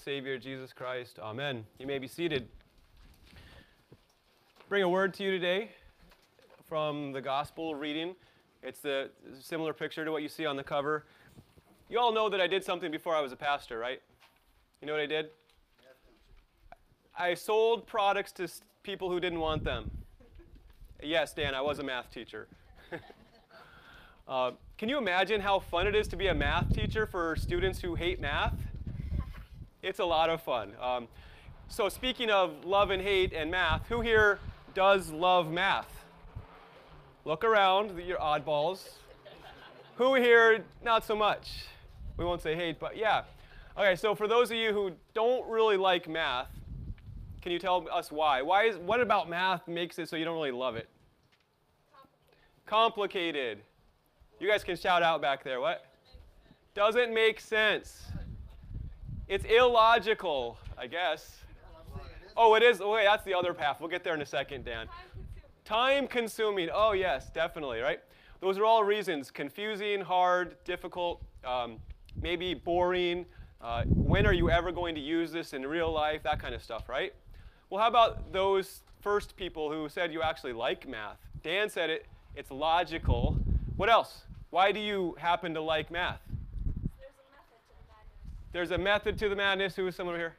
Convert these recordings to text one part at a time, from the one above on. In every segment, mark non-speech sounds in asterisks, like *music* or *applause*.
Savior Jesus Christ. Amen. You may be seated. Bring a word to you today from the gospel reading. It's a similar picture to what you see on the cover. You all know that I did something before I was a pastor, right? You know what I did? I sold products to people who didn't want them. Yes, Dan, I was a math teacher. *laughs* uh, can you imagine how fun it is to be a math teacher for students who hate math? It's a lot of fun. Um, so, speaking of love and hate and math, who here does love math? Look around, your oddballs. Who here, not so much? We won't say hate, but yeah. Okay, so for those of you who don't really like math, can you tell us why? Why is what about math makes it so you don't really love it? Complicated. You guys can shout out back there. What? Doesn't make sense. It's illogical, I guess. Oh, it is. Oh, wait, that's the other path. We'll get there in a second, Dan. Time consuming. Oh, yes, definitely, right? Those are all reasons confusing, hard, difficult, um, maybe boring. Uh, when are you ever going to use this in real life? That kind of stuff, right? Well, how about those first people who said you actually like math? Dan said it, it's logical. What else? Why do you happen to like math? There's a method to the madness. Who is someone here?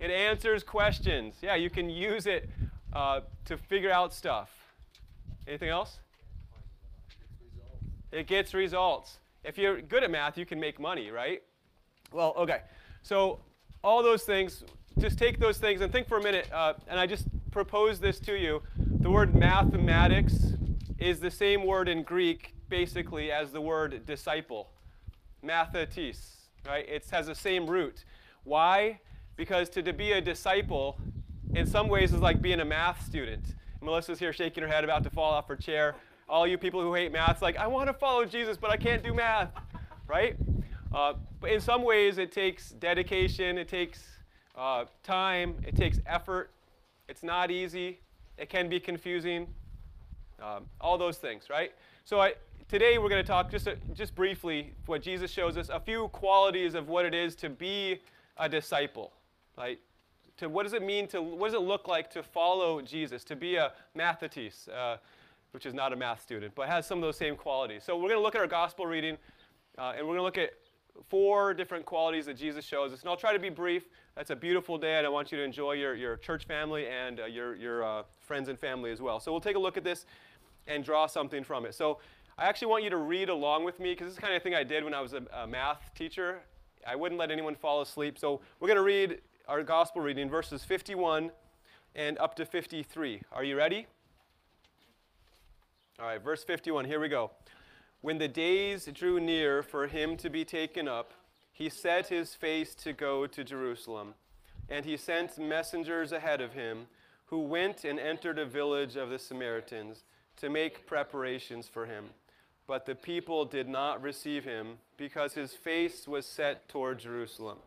It answers questions. Yeah, you can use it uh, to figure out stuff. Anything else? It gets results. If you're good at math, you can make money, right? Well, okay. So all those things, just take those things and think for a minute, uh, and I just propose this to you. The word mathematics is the same word in Greek, basically, as the word disciple. Mathetes, right? It has the same root. Why? Because to, to be a disciple, in some ways, is like being a math student. Melissa's here shaking her head, about to fall off her chair. All you people who hate math, like, I want to follow Jesus, but I can't do math, right? Uh, but in some ways, it takes dedication, it takes uh, time, it takes effort. It's not easy. It can be confusing. Um, all those things, right? So I, today we're going to talk just, a, just briefly what Jesus shows us, a few qualities of what it is to be a disciple, right? To what does it mean to, what does it look like to follow Jesus, to be a mathetes, uh, which is not a math student, but has some of those same qualities. So we're going to look at our gospel reading, uh, and we're going to look at four different qualities that Jesus shows us. And I'll try to be brief. That's a beautiful day, and I want you to enjoy your, your church family and uh, your, your uh, friends and family as well. So we'll take a look at this and draw something from it. So I actually want you to read along with me because this is the kind of thing I did when I was a, a math teacher. I wouldn't let anyone fall asleep. So we're going to read our gospel reading, verses 51 and up to 53. Are you ready? All right, verse 51, here we go. When the days drew near for him to be taken up, he set his face to go to Jerusalem. And he sent messengers ahead of him, who went and entered a village of the Samaritans to make preparations for him. But the people did not receive him because his face was set toward Jerusalem.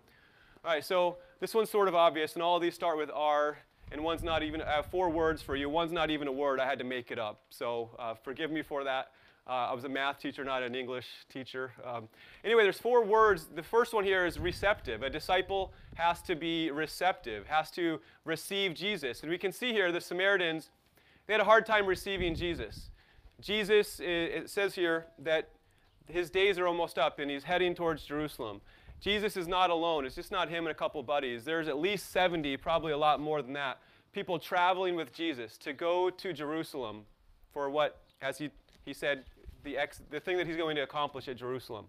All right, so this one's sort of obvious, and all these start with R, and one's not even, I have four words for you. One's not even a word. I had to make it up. So uh, forgive me for that. Uh, I was a math teacher, not an English teacher. Um, anyway, there's four words. The first one here is receptive. A disciple has to be receptive, has to receive Jesus. And we can see here the Samaritans they had a hard time receiving Jesus. Jesus, it says here that his days are almost up and he's heading towards Jerusalem. Jesus is not alone. It's just not him and a couple buddies. There's at least 70, probably a lot more than that, people traveling with Jesus to go to Jerusalem for what, as he, he said, the, ex, the thing that he's going to accomplish at Jerusalem.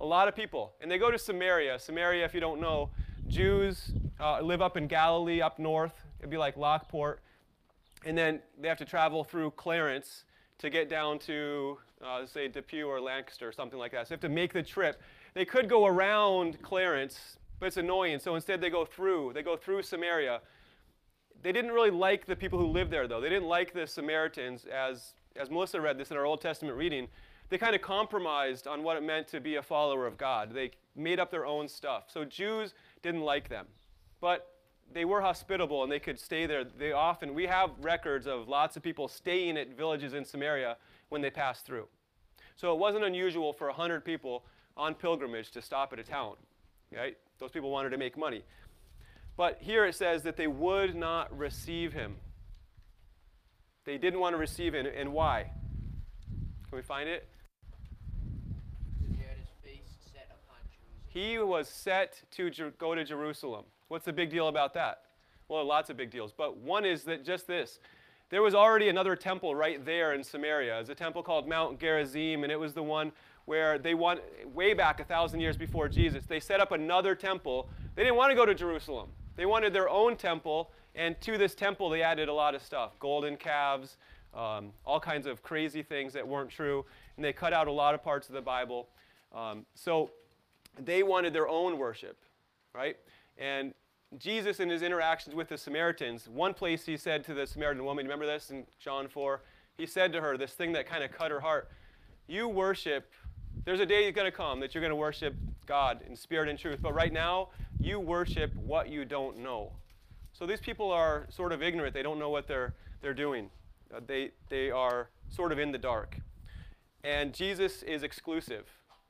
A lot of people. And they go to Samaria. Samaria, if you don't know, Jews uh, live up in Galilee, up north. It'd be like Lockport and then they have to travel through Clarence to get down to, uh, say, Depew or Lancaster or something like that. So they have to make the trip. They could go around Clarence, but it's annoying. So instead, they go through. They go through Samaria. They didn't really like the people who lived there, though. They didn't like the Samaritans. As, as Melissa read this in our Old Testament reading, they kind of compromised on what it meant to be a follower of God. They made up their own stuff. So Jews didn't like them. But they were hospitable and they could stay there. They often, we have records of lots of people staying at villages in Samaria when they passed through. So it wasn't unusual for 100 people on pilgrimage to stop at a town. Right? Those people wanted to make money. But here it says that they would not receive him. They didn't want to receive him. And why? Can we find it? He was set to go to Jerusalem. What's the big deal about that? Well, lots of big deals. But one is that just this there was already another temple right there in Samaria. It's a temple called Mount Gerizim, and it was the one where they want way back a thousand years before Jesus. They set up another temple. They didn't want to go to Jerusalem. They wanted their own temple, and to this temple they added a lot of stuff: golden calves, um, all kinds of crazy things that weren't true, and they cut out a lot of parts of the Bible. Um, so they wanted their own worship, right? And Jesus, in his interactions with the Samaritans, one place he said to the Samaritan woman, remember this in John 4? He said to her this thing that kind of cut her heart You worship, there's a day that's going to come that you're going to worship God in spirit and truth, but right now, you worship what you don't know. So these people are sort of ignorant. They don't know what they're, they're doing, uh, they, they are sort of in the dark. And Jesus is exclusive.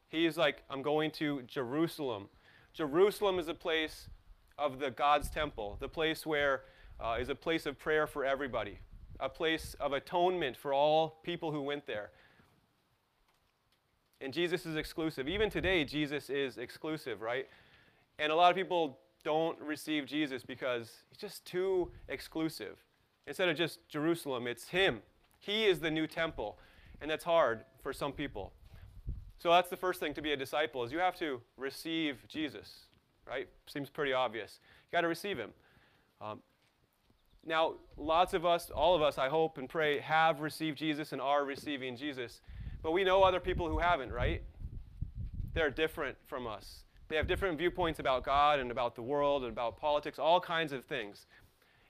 He's like, I'm going to Jerusalem. Jerusalem is a place of the God's temple, the place where uh, is a place of prayer for everybody, a place of atonement for all people who went there. And Jesus is exclusive. Even today, Jesus is exclusive, right? And a lot of people don't receive Jesus because he's just too exclusive. Instead of just Jerusalem, it's him. He is the new temple. And that's hard for some people. So that's the first thing to be a disciple is you have to receive Jesus right? Seems pretty obvious. You got to receive him. Um, now, lots of us, all of us, I hope and pray, have received Jesus and are receiving Jesus. But we know other people who haven't, right? They're different from us. They have different viewpoints about God and about the world and about politics, all kinds of things.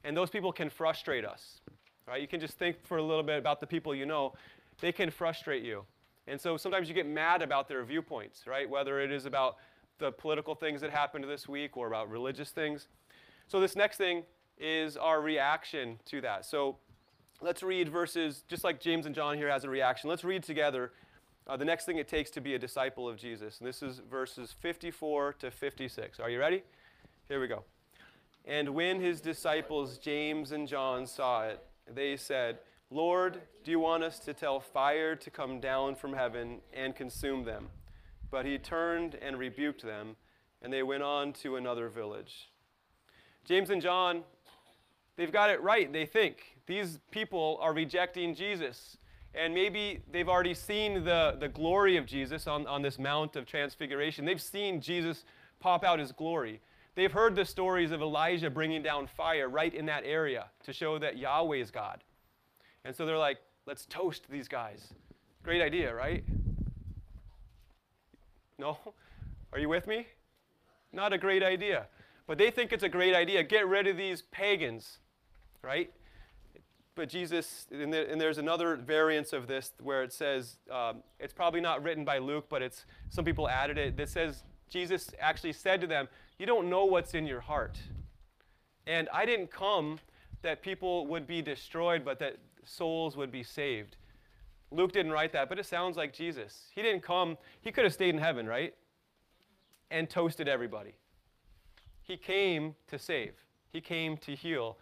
And those people can frustrate us, right? You can just think for a little bit about the people you know. They can frustrate you. And so sometimes you get mad about their viewpoints, right? Whether it is about the political things that happened this week or about religious things. So, this next thing is our reaction to that. So, let's read verses, just like James and John here has a reaction. Let's read together uh, the next thing it takes to be a disciple of Jesus. And this is verses 54 to 56. Are you ready? Here we go. And when his disciples, James and John, saw it, they said, Lord, do you want us to tell fire to come down from heaven and consume them? But he turned and rebuked them, and they went on to another village. James and John, they've got it right, they think. These people are rejecting Jesus. And maybe they've already seen the, the glory of Jesus on, on this Mount of Transfiguration. They've seen Jesus pop out his glory. They've heard the stories of Elijah bringing down fire right in that area to show that Yahweh is God. And so they're like, let's toast these guys. Great idea, right? No? Are you with me? Not a great idea. But they think it's a great idea. Get rid of these pagans, right? But Jesus, and, there, and there's another variance of this where it says, um, it's probably not written by Luke, but it's some people added it. That says Jesus actually said to them, "You don't know what's in your heart." And I didn't come that people would be destroyed, but that souls would be saved. Luke didn't write that, but it sounds like Jesus. He didn't come, he could have stayed in heaven, right? And toasted everybody. He came to save, he came to heal.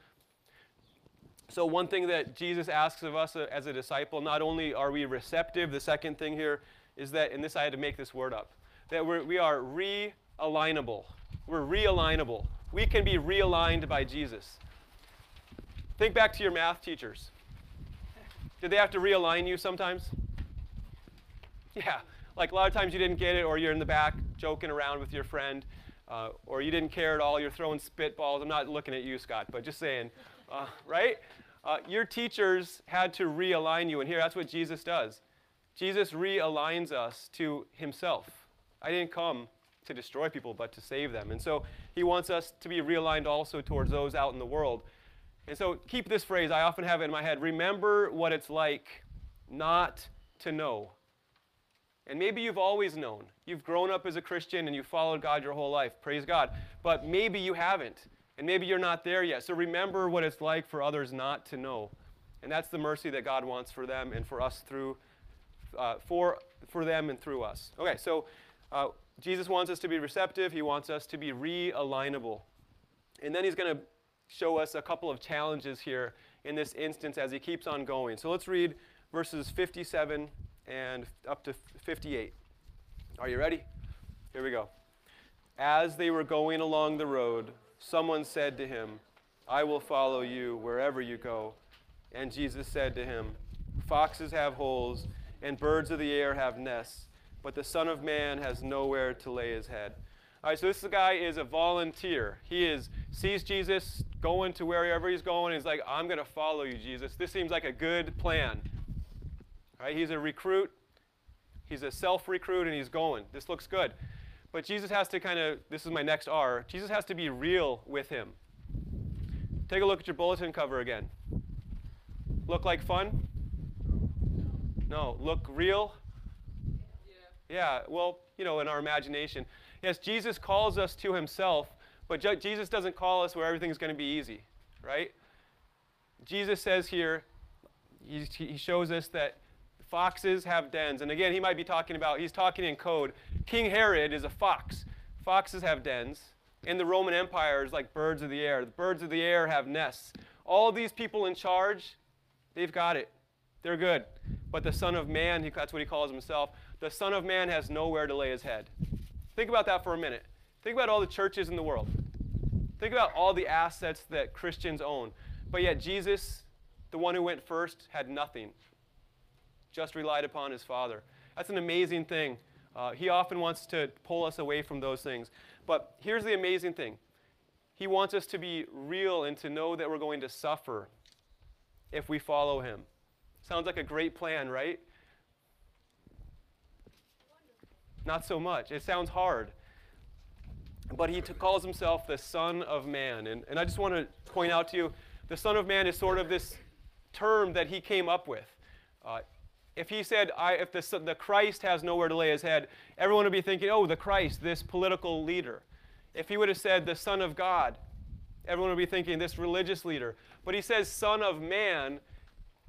So, one thing that Jesus asks of us as a disciple, not only are we receptive, the second thing here is that, and this I had to make this word up, that we're, we are realignable. We're realignable. We can be realigned by Jesus. Think back to your math teachers. Did they have to realign you sometimes? Yeah, like a lot of times you didn't get it, or you're in the back joking around with your friend, uh, or you didn't care at all, you're throwing spitballs. I'm not looking at you, Scott, but just saying, uh, right? Uh, your teachers had to realign you, and here that's what Jesus does. Jesus realigns us to himself. I didn't come to destroy people, but to save them. And so he wants us to be realigned also towards those out in the world and so keep this phrase, I often have it in my head remember what it's like not to know. And maybe you've always known. You've grown up as a Christian and you've followed God your whole life. Praise God. But maybe you haven't. And maybe you're not there yet. So remember what it's like for others not to know. And that's the mercy that God wants for them and for us through, uh, for, for them and through us. Okay, so Uh, Jesus wants us to be receptive, he wants us to be realignable. And then he's going to show us a couple of challenges here in this instance as he keeps on going. So let's read verses 57 and up to 58. Are you ready? Here we go. As they were going along the road, someone said to him, I will follow you wherever you go. And Jesus said to him, Foxes have holes, and birds of the air have nests, but the Son of Man has nowhere to lay his head. All right, so this guy is a volunteer. He is sees Jesus going to wherever he's going. He's like, I'm going to follow you, Jesus. This seems like a good plan. All right, he's a recruit. He's a self-recruit, and he's going. This looks good. But Jesus has to kind of, this is my next R, Jesus has to be real with him. Take a look at your bulletin cover again. Look like fun? No. Look real? Yeah. Yeah, well, you know, in our imagination. Yes, Jesus calls us to himself, but Jesus doesn't call us where everything's going to be easy, right? Jesus says here, he shows us that foxes have dens. And again, he might be talking about, he's talking in code. King Herod is a fox. Foxes have dens. In the Roman Empire is like birds of the air. The birds of the air have nests. All these people in charge, they've got it. They're good. But the Son of Man, that's what he calls himself, the Son of Man has nowhere to lay his head. Think about that for a minute. Think about all the churches in the world. Think about all the assets that Christians own. But yet, Jesus, the one who went first, had nothing, just relied upon his Father. That's an amazing thing. Uh, he often wants to pull us away from those things. But here's the amazing thing He wants us to be real and to know that we're going to suffer if we follow Him. Sounds like a great plan, right? Not so much. It sounds hard. But he calls himself the Son of Man. And, and I just want to point out to you the Son of Man is sort of this term that he came up with. Uh, if he said, if the, the Christ has nowhere to lay his head, everyone would be thinking, oh, the Christ, this political leader. If he would have said the Son of God, everyone would be thinking this religious leader. But he says Son of Man,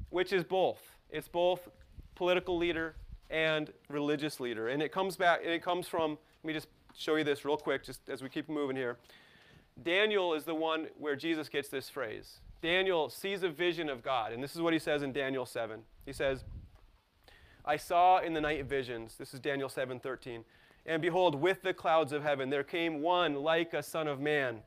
which is both. It's both political leader and religious leader. And it comes back, and it comes from, let me just show you this real quick, just as we keep moving here. Daniel is the one where Jesus gets this phrase. Daniel sees a vision of God, and this is what he says in Daniel 7. He says, I saw in the night visions, this is Daniel 7:13, and behold, with the clouds of heaven there came one like a son of man.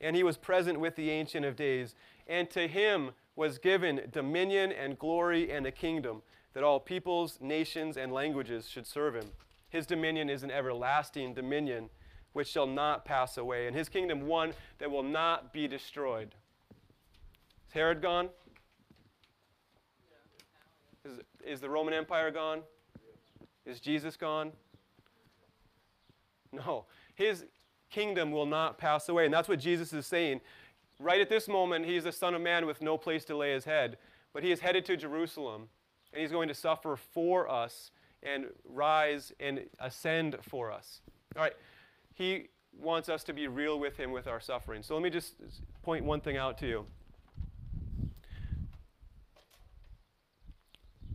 And he was present with the Ancient of Days, and to him was given dominion and glory and a kingdom, that all peoples, nations, and languages should serve him. His dominion is an everlasting dominion which shall not pass away, and his kingdom one that will not be destroyed. Is Herod gone? Is, is the Roman Empire gone? Is Jesus gone? No. His kingdom will not pass away. And that's what Jesus is saying. Right at this moment, he's the Son of Man with no place to lay his head. But he is headed to Jerusalem, and he's going to suffer for us and rise and ascend for us. All right. He wants us to be real with him with our suffering. So let me just point one thing out to you.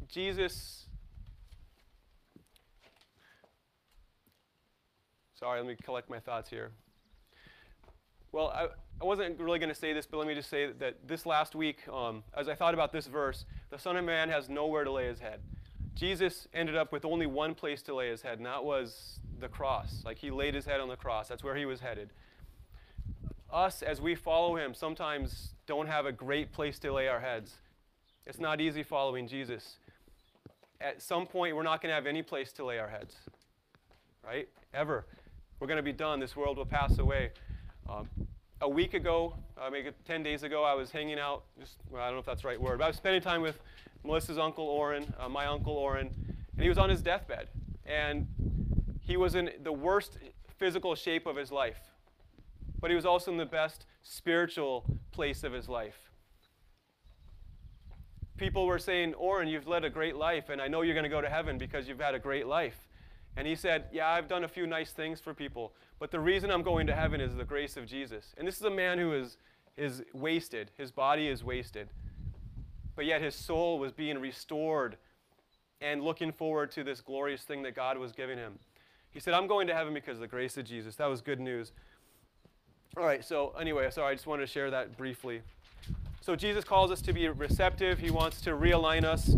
Jesus, sorry, let me collect my thoughts here. Well, I, I wasn't really going to say this, but let me just say that this last week, um, as I thought about this verse, the Son of Man has nowhere to lay his head. Jesus ended up with only one place to lay his head, and that was the cross. Like he laid his head on the cross. That's where he was headed. Us, as we follow him, sometimes don't have a great place to lay our heads. It's not easy following Jesus at some point, we're not going to have any place to lay our heads, right? Ever. We're going to be done. This world will pass away. Um, a week ago, uh, maybe 10 days ago, I was hanging out, just, well, I don't know if that's the right word, but I was spending time with Melissa's uncle, Orrin, uh, my uncle, Orrin, and he was on his deathbed. And he was in the worst physical shape of his life, but he was also in the best spiritual place of his life people were saying, Orrin, you've led a great life, and I know you're going to go to heaven because you've had a great life. And he said, Yeah, I've done a few nice things for people, but the reason I'm going to heaven is the grace of Jesus. And this is a man who is, is wasted, his body is wasted, but yet his soul was being restored and looking forward to this glorious thing that God was giving him. He said, I'm going to heaven because of the grace of Jesus. That was good news. All right, so anyway, sorry, I just wanted to share that briefly. So Jesus calls us to be receptive. He wants to realign us.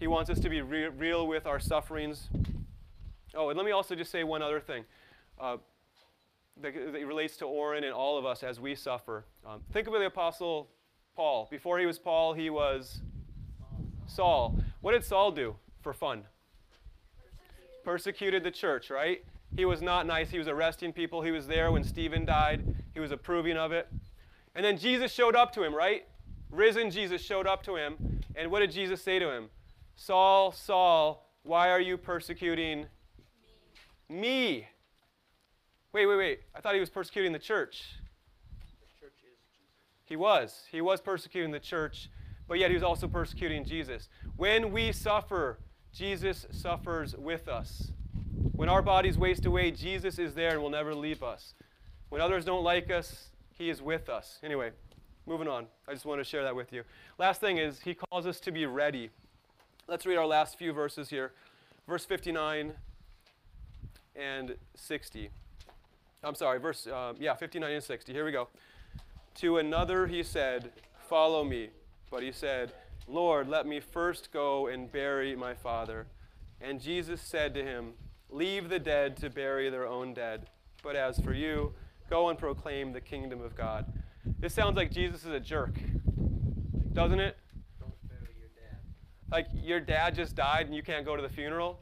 He wants us to be re- real with our sufferings. Oh, and let me also just say one other thing uh, that, that, relates to Orrin and all of us as we suffer. Um, think about the Apostle Paul. Before he was Paul, he was Saul. What did Saul do for fun? Persecuted the church, right? He was not nice. He was arresting people. He was there when Stephen died. He was approving of it. And then Jesus showed up to him, right? Risen Jesus showed up to him. And what did Jesus say to him? Saul, Saul, why are you persecuting me? Wait, wait, wait. I thought he was persecuting the church. He was. He was persecuting the church, but yet he was also persecuting Jesus. When we suffer, Jesus suffers with us. When our bodies waste away, Jesus is there and will never leave us. When others don't like us, he is with us. Anyway, moving on. I just want to share that with you. Last thing is, he calls us to be ready. Let's read our last few verses here. Verse 59 and 60. I'm sorry, verse, uh, yeah, 59 and 60. Here we go. To another he said, Follow me. But he said, Lord, let me first go and bury my father. And Jesus said to him, Leave the dead to bury their own dead. But as for you, go and proclaim the kingdom of God. This sounds like Jesus is a jerk, doesn't it? Your. Like your dad just died and you can't go to the funeral?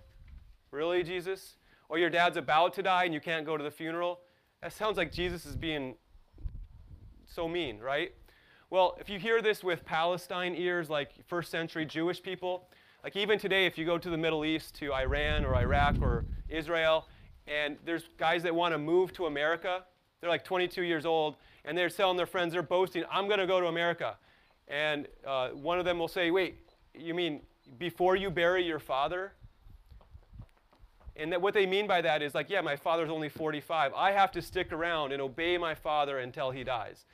Really, Jesus? Or your dad's about to die and you can't go to the funeral? That sounds like Jesus is being so mean, right? Well, if you hear this with Palestine ears, like first century Jewish people, like even today, if you go to the Middle East, to Iran or Iraq or Israel, and there's guys that want to move to America, they're like 22 years old, and they're telling their friends, they're boasting, I'm going to go to America. And uh, one of them will say, Wait, you mean before you bury your father? And that what they mean by that is like, yeah, my father's only 45. I have to stick around and obey my father until he dies.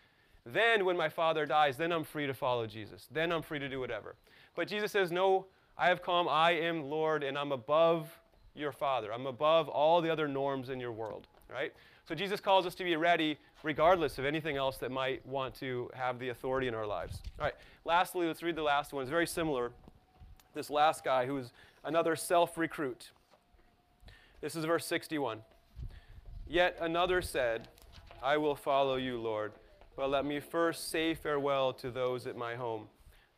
Then, when my father dies, then I'm free to follow Jesus. Then I'm free to do whatever. But Jesus says, No, I have come, I am Lord, and I'm above your father. I'm above all the other norms in your world, right? So Jesus calls us to be ready regardless of anything else that might want to have the authority in our lives. All right, lastly, let's read the last one. It's very similar. This last guy who's another self recruit. This is verse 61. Yet another said, I will follow you, Lord, but let me first say farewell to those at my home.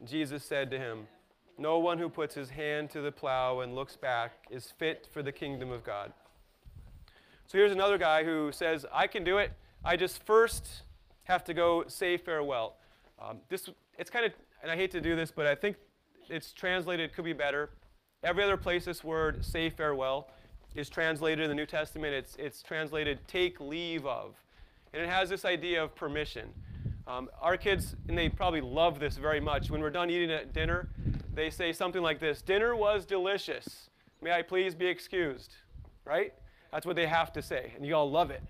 Jesus said to him, no one who puts his hand to the plow and looks back is fit for the kingdom of God. So here's another guy who says, I can do it. I just first have to go say farewell. Um, this, it's kind of, and I hate to do this, but I think it's translated, could be better. Every other place this word, say farewell, is translated in the New Testament. It's, it's translated take leave of. And it has this idea of permission. Um, our kids, and they probably love this very much, when we're done eating at dinner, they say something like this Dinner was delicious. May I please be excused? Right? That's what they have to say, and you all love it.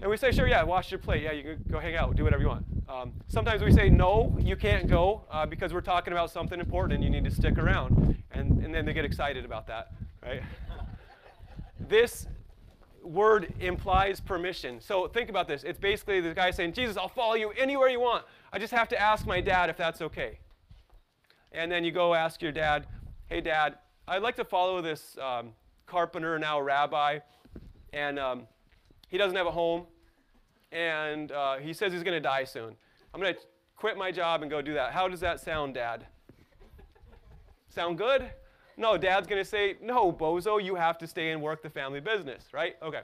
And we say, Sure, yeah, wash your plate. Yeah, you can go hang out, do whatever you want. Um, sometimes we say, No, you can't go uh, because we're talking about something important and you need to stick around. And, and then they get excited about that, right? This word implies permission. So think about this. It's basically the guy saying, Jesus, I'll follow you anywhere you want. I just have to ask my dad if that's okay. And then you go ask your dad, hey, dad, I'd like to follow this um, carpenter, now rabbi, and um, he doesn't have a home, and uh, he says he's going to die soon. I'm going to quit my job and go do that. How does that sound, dad? sound good? No, dad's going to say, no, bozo, you have to stay and work the family business, right? Okay.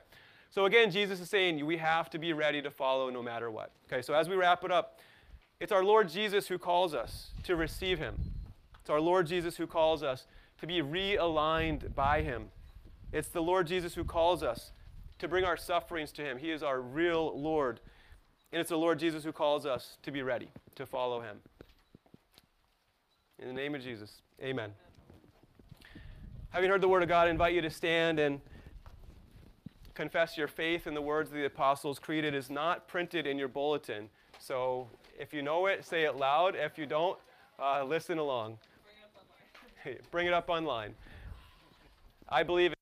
So again, Jesus is saying we have to be ready to follow no matter what. Okay, so as we wrap it up, it's our Lord Jesus who calls us to receive him. It's our Lord Jesus who calls us to be realigned by him. It's the Lord Jesus who calls us to bring our sufferings to him. He is our real Lord. And it's the Lord Jesus who calls us to be ready to follow him. In the name of Jesus, amen. Having heard the word of God, I invite you to stand and confess your faith in the words of the Apostles' Creed. It is not printed in your bulletin. So if you know it, say it loud. If you don't, uh, listen along. Bring it up online. I believe